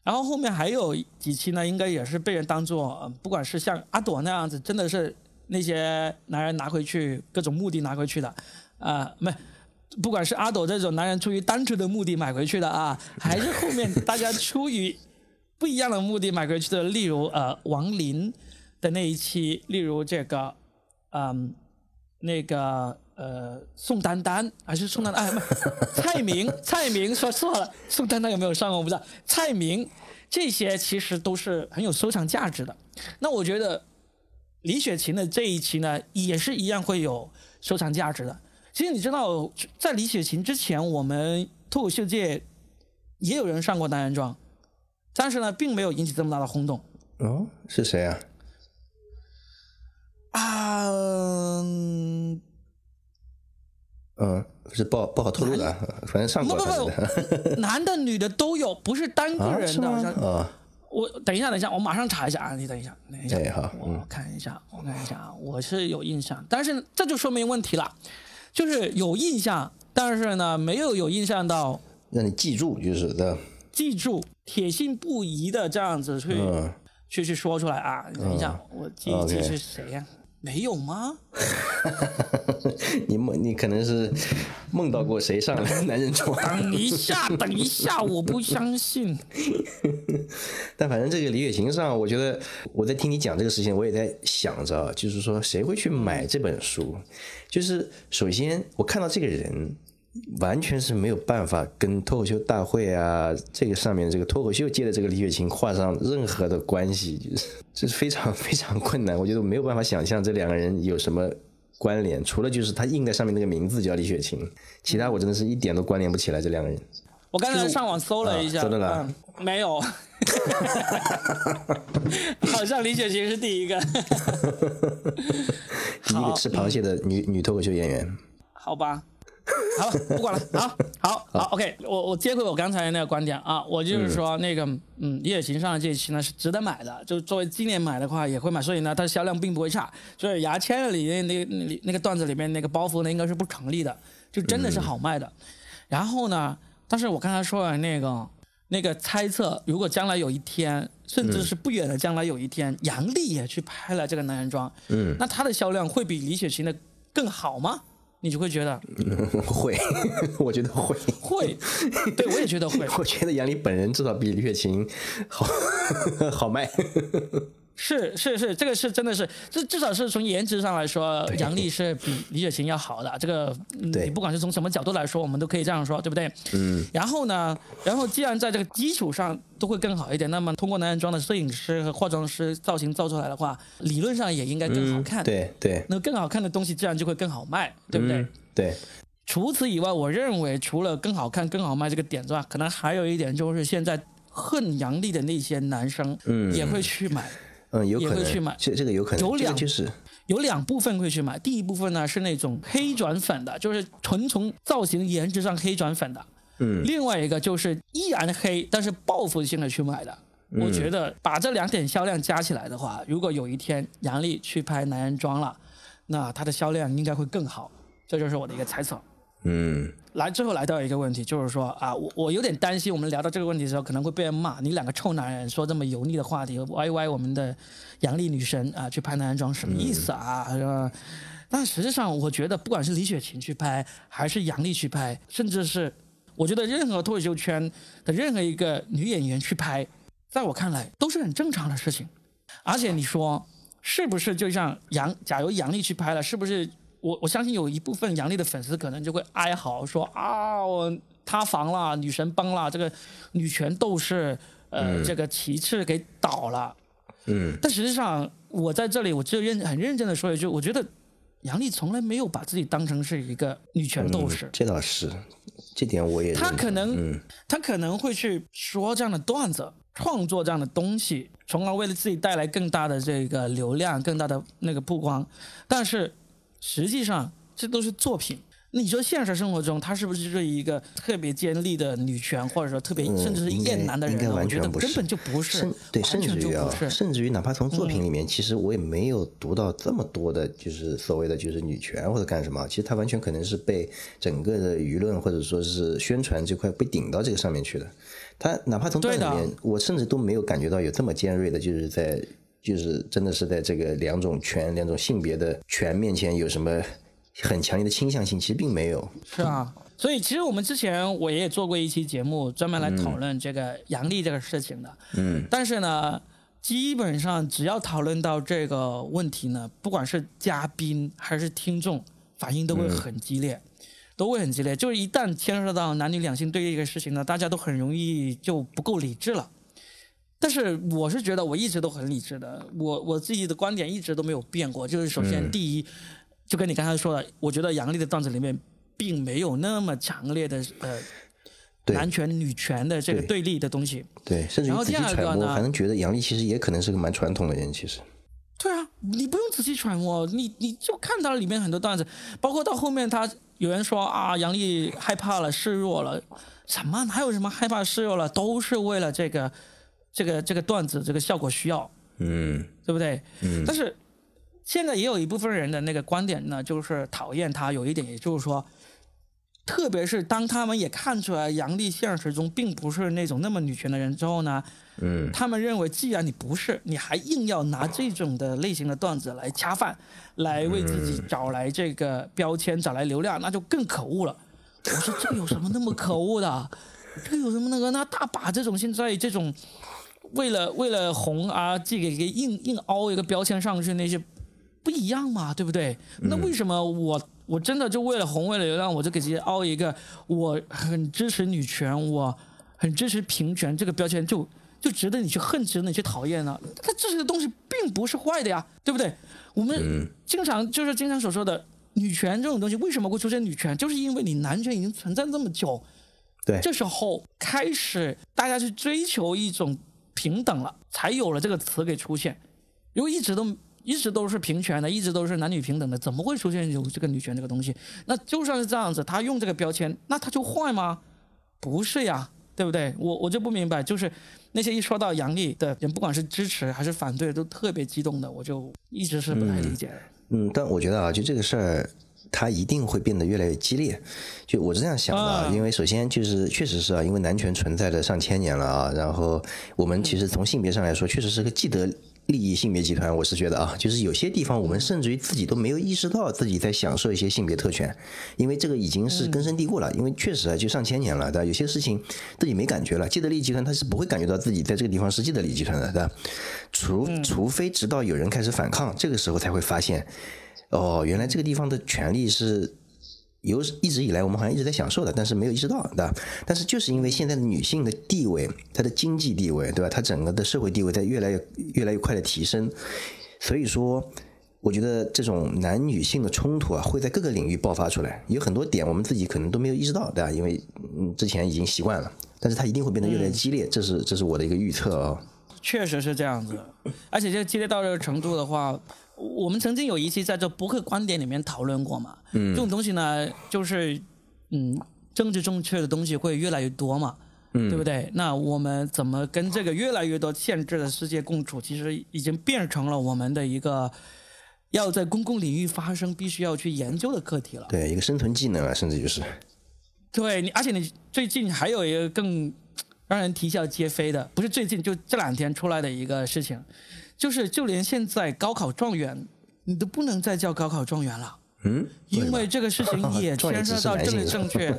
A: 然后后面还有几期呢，应该也是被人当做、呃，不管是像阿朵那样子，真的是那些男人拿回去各种目的拿回去的，啊、没不管是阿斗这种男人出于单纯的目的买回去的啊，<laughs> 还是后面大家出于不一样的目的买回去的，例如呃王林的那一期，例如这个嗯、那个呃宋丹丹还是宋丹丹，哎不，蔡明 <laughs> 蔡明说错了，宋丹丹有没有上过我不知道，蔡明这些其实都是很有收藏价值的。那我觉得李雪琴的这一期呢，也是一样会有收藏价值的。其实你知道，在李雪琴之前，我们脱口秀界也有人上过单人装，但是呢，并没有引起这么大的轰动
B: 哦，是谁啊？
A: 啊。嗯
B: 嗯，是不好不好透露的啊，反正上
A: 不不
B: 过反正
A: 不，男的女的都有，不是单个人的。好
B: 吗？
A: 我等一下，等一下，我马上查一下啊！你等一下，等一下，
B: 哎好
A: 我看一下，我看一下啊，我是有印象，但是这就说明问题了，就是有印象，但是呢，没有有印象到
B: 让你记住就是的，
A: 记住，铁信不移的这样子去、
B: 嗯，
A: 去去说出来啊！等一下，我记一记是谁呀、没有吗？<laughs>
B: 你梦你可能是梦到过谁上来 <laughs> 男人床，
A: 等一下，等一下，我不相信。<laughs>
B: 但反正这个李雪琴上，我觉得我在听你讲这个事情，我也在想着，就是说谁会去买这本书？就是首先我看到这个人。完全是没有办法跟脱口秀大会啊，这个上面这个脱口秀界的这个李雪琴画上任何的关系，就是这是非常非常困难。我觉得我没有办法想象这两个人有什么关联，除了就是他印在上面那个名字叫李雪琴，其他我真的是一点都关联不起来这两个人。
A: 我刚才上网搜了一下，
B: 啊搜到了
A: 嗯，没有，<laughs> 好像李雪琴是第一个。<laughs>
B: 第一个吃螃蟹的女女脱口秀演员，
A: 好吧，好了，不管了，好，好，好，OK，我我接回我刚才那个观点啊，我就是说那个，嗯，李雪琴上的这一期呢是值得买的，就作为今年买的话也会买，所以呢它的销量并不会差，所以牙签里面那那那那个段子里面那个包袱呢应该是不成立的，就真的是好卖的。然后呢，但是我刚才说的那个那个猜测，如果将来有一天，甚至是不远的将来有一天，杨笠也去拍了这个男人装，
B: 嗯，
A: 那他的销量会比李雪琴的更好吗？你就会觉得 <laughs>
B: 会，我觉得会。
A: 会，对我也觉得会。<laughs>
B: 我觉得杨笠本人至少比李雪琴好 <laughs> 好卖。
A: 是是是，这个是真的是，这至少是从颜值上来说，杨笠是比李雪琴要好的。这个、你不管是从什么角度来说，我们都可以这样说，对不对？
B: 嗯。
A: 然后呢，然后既然在这个基础上都会更好一点，那么通过男人装的摄影师和化妆师造型造出来的话，理论上也应该更好看。。
B: 嗯对对
A: 那更好看的东西自然就会更好卖，对不对？
B: 嗯对，
A: 除此以外，我认为除了更好看、更好卖这个点之外，可能还有一点就是现在恨杨笠的那些男生，
B: 嗯
A: 也会去买。
B: 嗯，有可
A: 也会去买，
B: 这这个有可能，
A: 有两
B: 这个就是
A: 有两部分会去买，第一部分呢是那种黑转粉的，就是纯从造型颜值上黑转粉的；
B: 嗯
A: 另外一个就是依然黑，但是报复性的去买的。我觉得把这两点销量加起来的话，如果有一天杨笠去拍男人装了，那它的销量应该会更好。这就是我的一个猜测。
B: 嗯
A: 来，最后来到一个问题，就是说啊，我我有点担心，我们聊到这个问题的时候，可能会被人骂，你两个臭男人说这么油腻的话题，歪歪我们的杨笠女神啊，去拍男人装什么意思啊？是吧？但实际上，我觉得不管是李雪琴去拍，还是杨笠去拍，甚至是我觉得任何脱口秀圈的任何一个女演员去拍，在我看来都是很正常的事情。而且你说是不是就像杨，假如杨笠去拍了，是不是我我相信有一部分杨笠的粉丝可能就会哀嚎说啊，我塌房了，女神崩了，这个女权斗士呃、这个旗帜给倒了。
B: 嗯
A: 但实际上，我在这里我只有认很认真的说一句，我觉得杨笠从来没有把自己当成是一个女权斗士。
B: 这倒是，这点我也
A: 他可能，
B: 嗯
A: 他可能会去说这样的段子，创作这样的东西，从而为了自己带来更大的这个流量、更大的那个曝光。但是实际上，这都是作品。你说现实生活中，她是不是就是一个特别尖利的女权，或者说特别、
B: 嗯
A: 甚至是厌男的人
B: 应该完全不是
A: 根本就不是
B: 甚，对，甚至于甚至于哪怕从作品里面，其实我也没有读到这么多的，就是所谓的就是女权或者干什么。其实她完全可能是被整个的舆论或者说是宣传这块被顶到这个上面去的。她哪怕从段子里面，我甚至都没有感觉到有这么尖锐的，就是在就是真的是在这个两种权、两种性别的权面前有什么很强烈的倾向性，其实并没有。
A: 是啊，所以其实我们之前我也做过一期节目，专门来讨论这个杨笠这个事情的。
B: 嗯，
A: 但是呢，基本上只要讨论到这个问题呢，不管是嘉宾还是听众，反应都会很激烈，都会很激烈。就是一旦牵涉到男女两性对立这个事情呢，大家都很容易就不够理智了。但是我是觉得我一直都很理智的，我我自己的观点一直都没有变过。就是首先第一，就跟你刚才说的，我觉得杨笠的段子里面并没有那么强烈的呃男权女权的这个
B: 对
A: 对立的东西。
B: 对，甚至于仔细揣摩，
A: 呢
B: 还能觉得杨笠其实也可能是个蛮传统的人，其实。
A: 对啊，你不用仔细揣摩，你你就看到了里面很多段子，包括到后面他有人说啊，杨笠害怕了，示弱了，什么哪有什么害怕示弱了，都是为了这个这个这个段子这个效果需要，
B: 嗯
A: 对不对？
B: 嗯
A: 但是现在也有一部分人的那个观点呢，就是讨厌他，有一点，也就是说，特别是当他们也看出来杨丽现实中并不是那种那么女权的人之后呢，
B: 嗯
A: 他们认为，既然你不是，你还硬要拿这种的类型的段子来恰饭，来为自己找来这个标签，找来流量，那就更可恶了。我说这有什么那么可恶的？这有什么那个？那大把这种现在这种为了为了红而自己给给硬硬凹一个标签上去那些，不一样嘛，对不对？那为什么我我真的就为了红为了流量，我就给自己凹一个我很支持女权，我很支持平权这个标签就就值得你去恨，值得你去讨厌呢？它这些东西并不是坏的呀，对不对？我们经常就是经常所说的女权这种东西，为什么会出现女权？就是因为你男权已经存在这么久，
B: 对
A: 这时候开始大家去追求一种平等了，才有了这个词给出现。如果一直都一直都是平权的，一直都是男女平等的，怎么会出现有这个女权这个东西？那就算是这样子，他用这个标签，那他就坏吗？不是呀，对不对？我我就不明白，就是那些一说到杨笠的人，不管是支持还是反对，都特别激动的，我就一直是不太理解的。
B: 嗯，但我觉得啊，就这个事儿，它一定会变得越来越激烈。就我是这样想的，因为首先就是确实是啊，因为男权存在着上千年了啊，然后我们其实从性别上来说，确实是个既得利益性别集团。我是觉得啊，就是有些地方我们甚至于自己都没有意识到自己在享受一些性别特权，因为这个已经是根深蒂固了。因为确实啊，就上千年了，对吧？有些事情自己没感觉了，既得利益集团他是不会感觉到自己在这个地方是既得利益集团的，对吧？除除非直到有人开始反抗，这个时候才会发现。哦，原来这个地方的权利是有一直以来我们好像一直在享受的，但是没有意识到，对吧？但是就是因为现在的女性的地位，她的经济地位，对吧？她整个的社会地位在越来越越来越快的提升，所以说，我觉得这种男女性的冲突啊，会在各个领域爆发出来。有很多点我们自己可能都没有意识到，对吧？因为嗯之前已经习惯了，但是它一定会变得越来越激烈，这是这是我的一个预测啊、
A: 确实是这样子，而且这个激烈到这个程度的话，我们曾经有一期在这博客观点里面讨论过嘛。嗯，这种东西呢，就是嗯，政治正确的东西会越来越多嘛。嗯，对不对？那我们怎么跟这个越来越多限制的世界共处？其实已经变成了我们的一个要在公共领域发生、必须要去研究的课题了。
B: 对，一个生存技能啊，甚至就是。
A: 对你，而且你最近还有一个更让人啼笑皆非的，不是最近，就这两天出来的一个事情，就是就连现在高考状元，你都不能再叫高考状元了。
B: 嗯，
A: 因为这个事情也 <laughs> 牵涉到政治正确，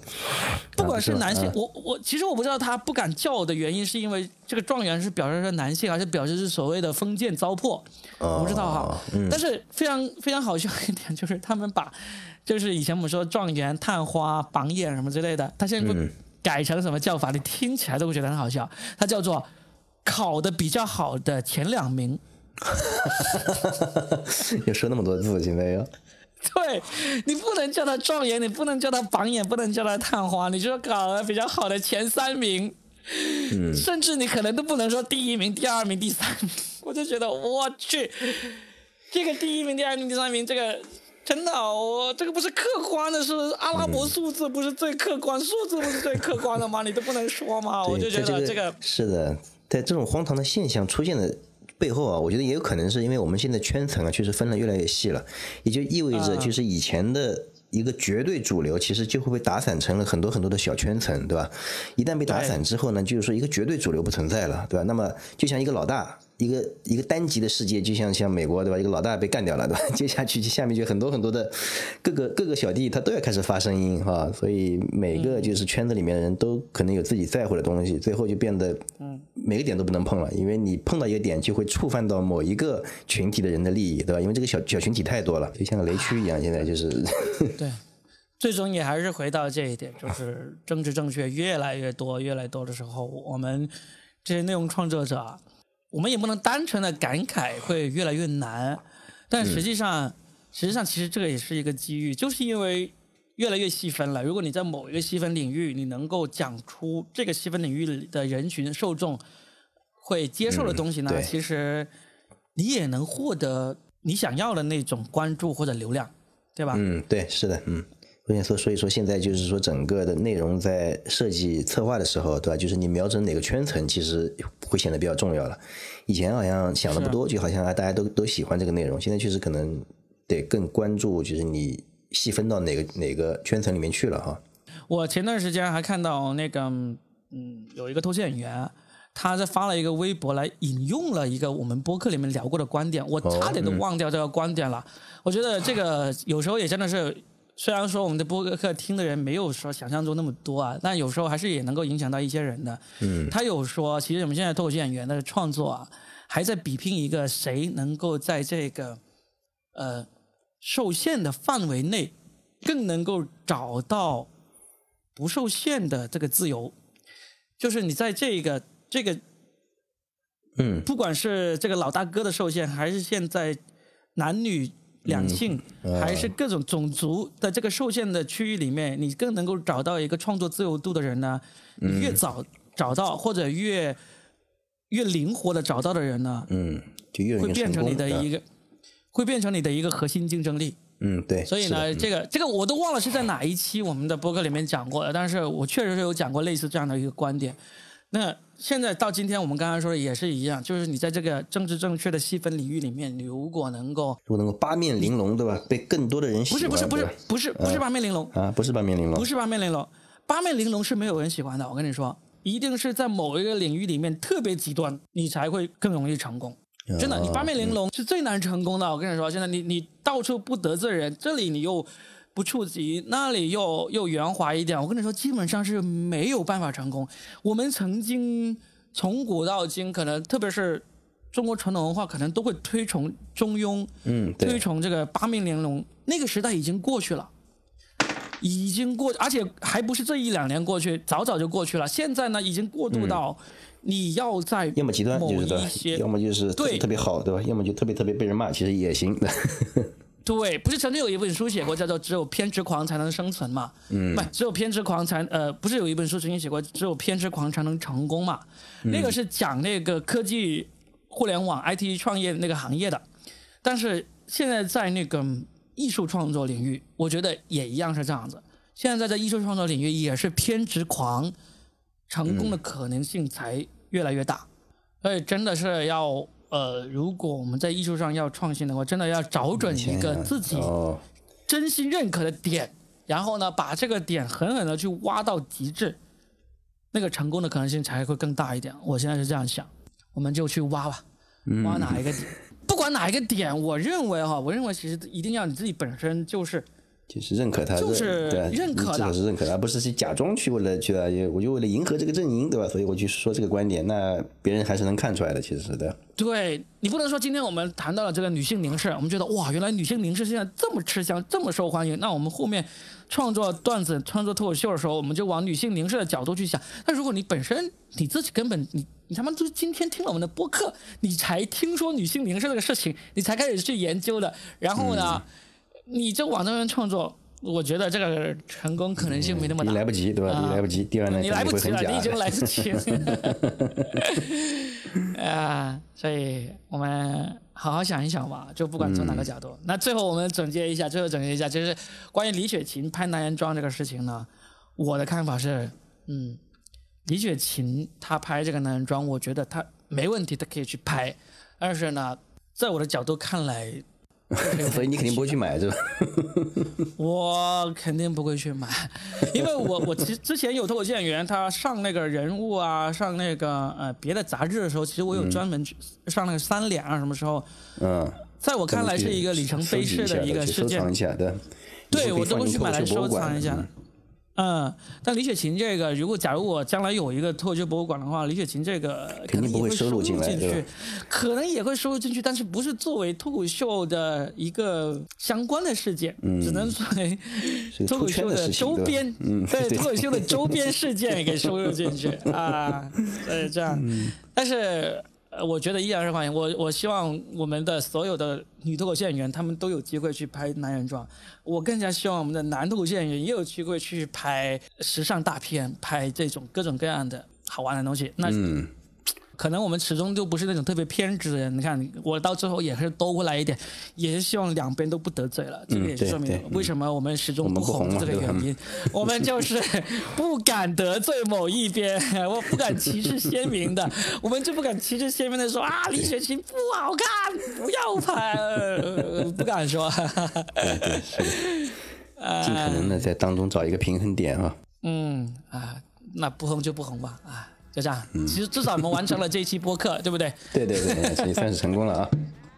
A: <laughs> 不管是男性，我我其实我不知道他不敢叫的原因，是因为这个状元是表示是男性，还是表示是所谓的封建糟粕，我不知道哈。但是非常非常好笑一点就是他们把，就是以前我们说状元、探花、榜眼什么之类的，他现在不改成什么叫法？你听起来都会觉得很好笑，他叫做考的比较好的前两名。<laughs>
B: 你说那么多字，现在要。
A: 对你不能叫他状元，你不能叫他榜眼，不能叫他探花，你就说考得比较好的前三名，嗯，甚至你可能都不能说第一名、第二名、第三名。<laughs> 我就觉得我去，这个第一名、第二名、第三名，这个真的，我这个不是客观的，是阿拉伯数字不是最客观，数字不是最客观的吗？你都不能说吗？我就觉得这个
B: 是的，在这种荒唐的现象出现的。背后啊，我觉得也有可能是因为我们现在圈层啊，确实分得越来越细了，也就意味着就是以前的一个绝对主流，其实就会被打散成了很多很多的小圈层，对吧？一旦被打散之后呢，就是说一个绝对主流不存在了，对吧？那么就像一个老大，一个一个单极的世界，就像像美国对吧？一个老大被干掉了对吧？<laughs> 接下去下面就很多很多的各个各个小弟他都要开始发声音哈，所以每个就是圈子里面的人都可能有自己在乎的东西，最后就变得嗯每个点都不能碰了，因为你碰到一个点就会触犯到某一个群体的人的利益对吧？因为这个小小群体太多了，就像个雷区一样，现在就是
A: 对。<laughs> 最终也还是回到这一点，就是政治正确越来越多、越来越多的时候，我们这些内容创作者，我们也不能单纯的感慨会越来越难，但实际上，实际上其实这个也是一个机遇，就是因为越来越细分了。如果你在某一个细分领域，你能够讲出这个细分领域里的人群受众会接受的东西呢，其实你也能获得你想要的那种关注或者流量，对吧？
B: 嗯，对，是的，嗯。所以说，所以说现在就是说，整个的内容在设计策划的时候，对吧？就是你瞄准哪个圈层，其实会显得比较重要了。以前好像想的不多，就好像大家都都喜欢这个内容。现在确实可能得更关注，就是你细分到哪个哪个圈层里面去了哈。
A: 我前段时间还看到那个，嗯，有一个脱口秀演员，他在发了一个微博来引用了一个我们播客里面聊过的观点，我差点都忘掉这个观点了。我觉得这个有时候也真的是。虽然说我们的播客听的人没有说想象中那么多啊，但有时候还是也能够影响到一些人的。
B: 嗯，
A: 他有说，其实我们现在脱口秀演员的创作啊，还在比拼一个谁能够在这个呃受限的范围内，更能够找到不受限的这个自由。就是你在这个这个，
B: 嗯，
A: 不管是这个老大哥的受限，还是现在男女。两性还是各种种族的这个受限的区域里面，你更能够找到一个创作自由度的人呢？越早找到或者越越灵活的找到的人呢？
B: 嗯，就越
A: 会变成你的一个，会变成你的一个核心竞争力。
B: 嗯，对。
A: 所以呢，这个这个我都忘了是在哪一期我们的博客里面讲过的，但是我确实是有讲过类似这样的一个观点。那现在到今天，我们刚刚说的也是一样，就是你在这个政治正确的细分领域里面，你如果能够，
B: 如果能够八面玲珑，对吧？被更多的人喜
A: 欢。不是不是不是不是不是八面玲珑
B: 啊，不是八面玲珑，
A: 不是八面玲珑，八面玲珑是没有人喜欢的。我跟你说，一定是在某一个领域里面特别极端，你才会更容易成功。真的，你八面玲珑是最难成功的。我跟你说，现在你你到处不得罪人，这里你又。不触及那里又又圆滑一点，我跟你说，基本上是没有办法成功。我们曾经从古到今，可能特别是中国传统文化，可能都会推崇中庸，
B: 嗯，
A: 推崇这个八面玲珑。那个时代已经过去了，已经过，而且还不是这一两年过去，早早就过去了。现在呢，已经过渡到你要在
B: 要么极端就是
A: 的，
B: 要么就是
A: 对
B: 特别好，对吧？要么就特别特别被人骂，其实也行。
A: 对，不是曾经有一本书写过，叫做“只有偏执狂才能生存”嘛？
B: 嗯，
A: 不，只有偏执狂才呃，不是有一本书曾经写过“只有偏执狂才能成功”嘛？那个是讲那个科技、互联网、IT 创业那个行业的。但是现在在那个艺术创作领域，我觉得也一样是这样子。现在在艺术创作领域，也是偏执狂成功的可能性才越来越大。所以真的是要。呃，如果我们在艺术上要创新的话，真的要找准一个自己真心认可的点，然后呢，把这个点狠狠的去挖到极致，那个成功的可能性才会更大一点。我现在是这样想，我们就去挖吧，挖哪一个点，<laughs> 不管哪一个点，我认为哈，我认为其实一定要你自己本身就是。
B: 就是认可他，
A: 就是认可
B: 的，是认可的，而不是去假装去为了去啊，我就为了迎合这个阵营，对吧？所以我去说这个观点，那别人还是能看出来的，其实是的。
A: 对你不能说今天我们谈到了这个女性凝视，我们觉得哇，原来女性凝视现在这么吃香，这么受欢迎，那我们后面创作段子、创作脱口秀的时候，我们就往女性凝视的角度去想。那如果你本身你自己根本你你他妈就是今天听了我们的播客，你才听说女性凝视这个事情，你才开始去研究的，然后呢？你就往那边创作，我觉得这个成功可能性没那么大。
B: 你来不及，对吧？你来不及，第二呢？
A: 你来不及
B: 了，
A: 你已经来不及了。<laughs> 啊，所以我们好好想一想吧，就不管从哪个角度。那最后我们总结一下，最后总结一下，就是关于李雪琴拍男人装这个事情呢，我的看法是，嗯，李雪琴她拍这个男人装，我觉得她没问题，她可以去拍。但是呢，在我的角度看来。<laughs>
B: 所以你肯定不会去买，是吧？<laughs>
A: 我肯定不会去买，因为我我其实之前有脱口秀演员，他上那个人物啊，上那个呃别的杂志的时候，其实我有专门去上那个三联啊，什么时候？
B: 嗯，
A: 在我看来是一个里程碑式的一个事件，
B: 收藏一下，对。
A: 对我都会去买来收藏一下。嗯，但李雪琴这个，如果假如我将来有一个脱口秀博物馆的话，李雪琴这个
B: 肯定不会
A: 收
B: 录进
A: 去，可能也会收录进去，但是不是作为脱口秀的一个相关的事件，只能作为脱口秀的周边，对 <laughs> 脱口秀的周边事件给收录进去啊，呃，这样，但是。呃，我觉得依然是欢迎我。我希望我们的所有的女脱口秀演员，她们都有机会去拍男人装。我更加希望我们的男脱口秀演员也有机会去拍时尚大片，拍这种各种各样的好玩的东西。那。可能我们始终就不是那种特别偏执的人。你看，我到最后也是兜回来一点，也是希望两边都不得罪了。这个也是说明为什么我们始终不红这个原因。<laughs> 我们就是不敢得罪某一边，<laughs> 我不敢旗帜鲜明的，我们就不敢旗帜鲜明的说啊，李雪琴不好看，不要拍，<laughs> 不敢说。
B: 对对是，尽可能的在当中找一个平衡点啊。
A: 嗯啊，那不红就不红吧啊。就这样，其实至少我们完成了这一期播客，对不对？
B: 对对对，你算是成功了啊！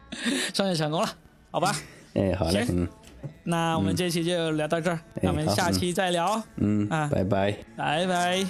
B: <laughs>
A: 算是成功了，好吧？
B: 哎，好嘞，嗯，
A: 那我们这期就聊到这儿，那我们下期再聊，
B: 嗯啊，拜拜，
A: 拜拜。